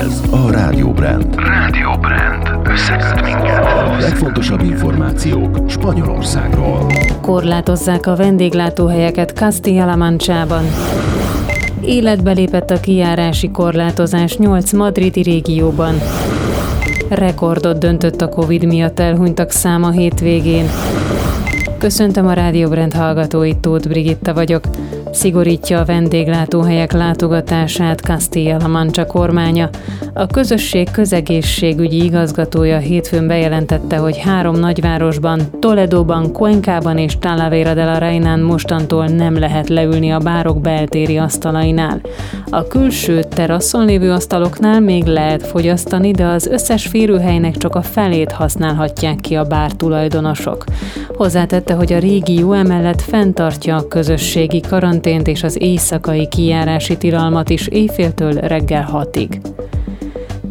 Ez a Rádió Brand. Rádió Brand. Összeköt minket. A legfontosabb információk Spanyolországról. Korlátozzák a vendéglátóhelyeket Castilla-La Manchában. Életbe lépett a kijárási korlátozás 8 madridi régióban. Rekordot döntött a Covid miatt elhunytak száma hétvégén. Köszöntöm a Rádió Brand hallgatóit, Tóth Brigitta vagyok szigorítja a vendéglátóhelyek látogatását Castilla-La Mancha kormánya. A közösség közegészségügyi igazgatója hétfőn bejelentette, hogy három nagyvárosban, Toledóban, Cuencában és Talavera de la Reinán mostantól nem lehet leülni a bárok beltéri asztalainál. A külső teraszon lévő asztaloknál még lehet fogyasztani, de az összes férőhelynek csak a felét használhatják ki a bár tulajdonosok. Hozzátette, hogy a régió emellett fenntartja a közösségi karantént és az éjszakai kijárási tilalmat is éjféltől reggel hatig.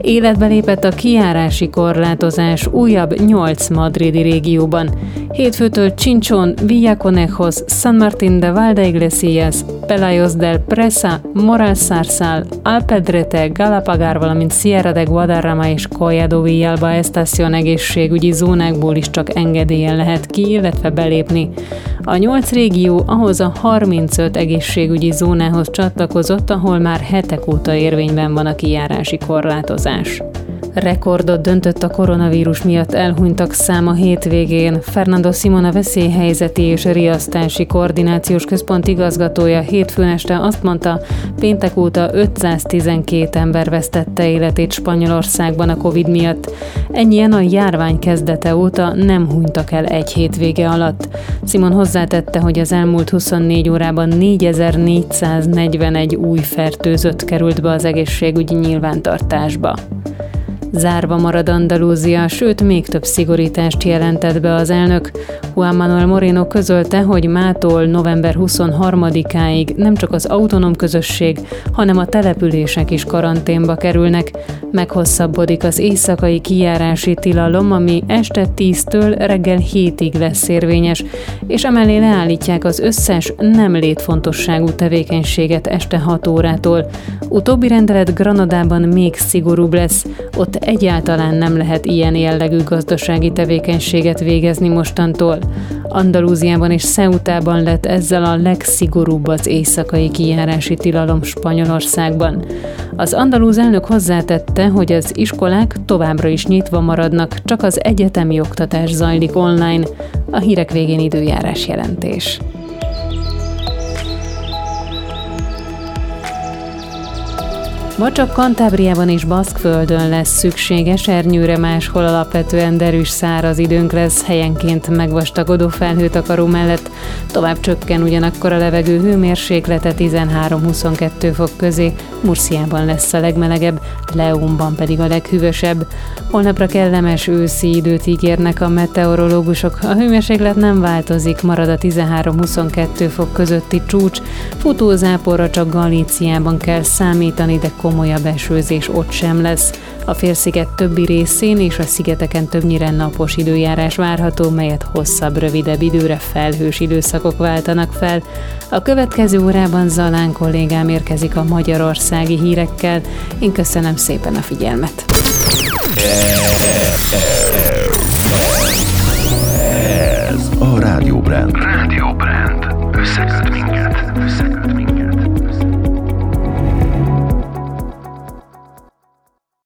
Életbe lépett a kiárási korlátozás újabb 8 madridi régióban. Hétfőtől Csincsón, Villaconejos, San Martín de Valdeiglesias, Pelayos del Presa, Moralzarzal, Alpedrete, Galapagár, valamint Sierra de Guadarrama és Collado Villalba estación egészségügyi zónákból is csak engedélyen lehet ki, illetve belépni. A nyolc régió ahhoz a 35 egészségügyi zónához csatlakozott, ahol már hetek óta érvényben van a kijárási korlátozás. Finch. Rekordot döntött a koronavírus miatt elhunytak száma hétvégén. Fernando Simona veszélyhelyzeti és riasztási koordinációs központ igazgatója hétfőn este azt mondta, péntek óta 512 ember vesztette életét Spanyolországban a Covid miatt. Ennyien a járvány kezdete óta nem hunytak el egy hétvége alatt. Simon hozzátette, hogy az elmúlt 24 órában 4441 új fertőzött került be az egészségügyi nyilvántartásba. Zárva marad Andalúzia, sőt még több szigorítást jelentett be az elnök. Juan Manuel Moreno közölte, hogy mától november 23-áig nem csak az autonóm közösség, hanem a települések is karanténba kerülnek. Meghosszabbodik az éjszakai kijárási tilalom, ami este 10-től reggel 7-ig lesz érvényes, és emellé leállítják az összes nem létfontosságú tevékenységet este 6 órától. Utóbbi rendelet Granadában még szigorúbb lesz, ott egyáltalán nem lehet ilyen jellegű gazdasági tevékenységet végezni mostantól. Andalúziában és Ceutában lett ezzel a legszigorúbb az éjszakai kijárási tilalom Spanyolországban. Az andalúz elnök hozzátette, hogy az iskolák továbbra is nyitva maradnak, csak az egyetemi oktatás zajlik online. A hírek végén időjárás jelentés. Ma csak Kantábriában és Baszkföldön lesz szükség esernyőre, máshol alapvetően derűs száraz időnk lesz, helyenként megvastagodó felhőtakaró mellett. Tovább csökken ugyanakkor a levegő hőmérséklete 13-22 fok közé, Murciában lesz a legmelegebb, Leónban pedig a leghűvösebb. Holnapra kellemes őszi időt ígérnek a meteorológusok. A hőmérséklet nem változik, marad a 13-22 fok közötti csúcs. Futózáporra csak Galíciában kell számítani, de komolyabb esőzés ott sem lesz. A félsziget többi részén és a szigeteken többnyire napos időjárás várható, melyet hosszabb, rövidebb időre felhős időszakok váltanak fel. A következő órában Zalán kollégám érkezik a magyarországi hírekkel. Én köszönöm szépen a figyelmet. Ez a Rádió Brand. Rádió.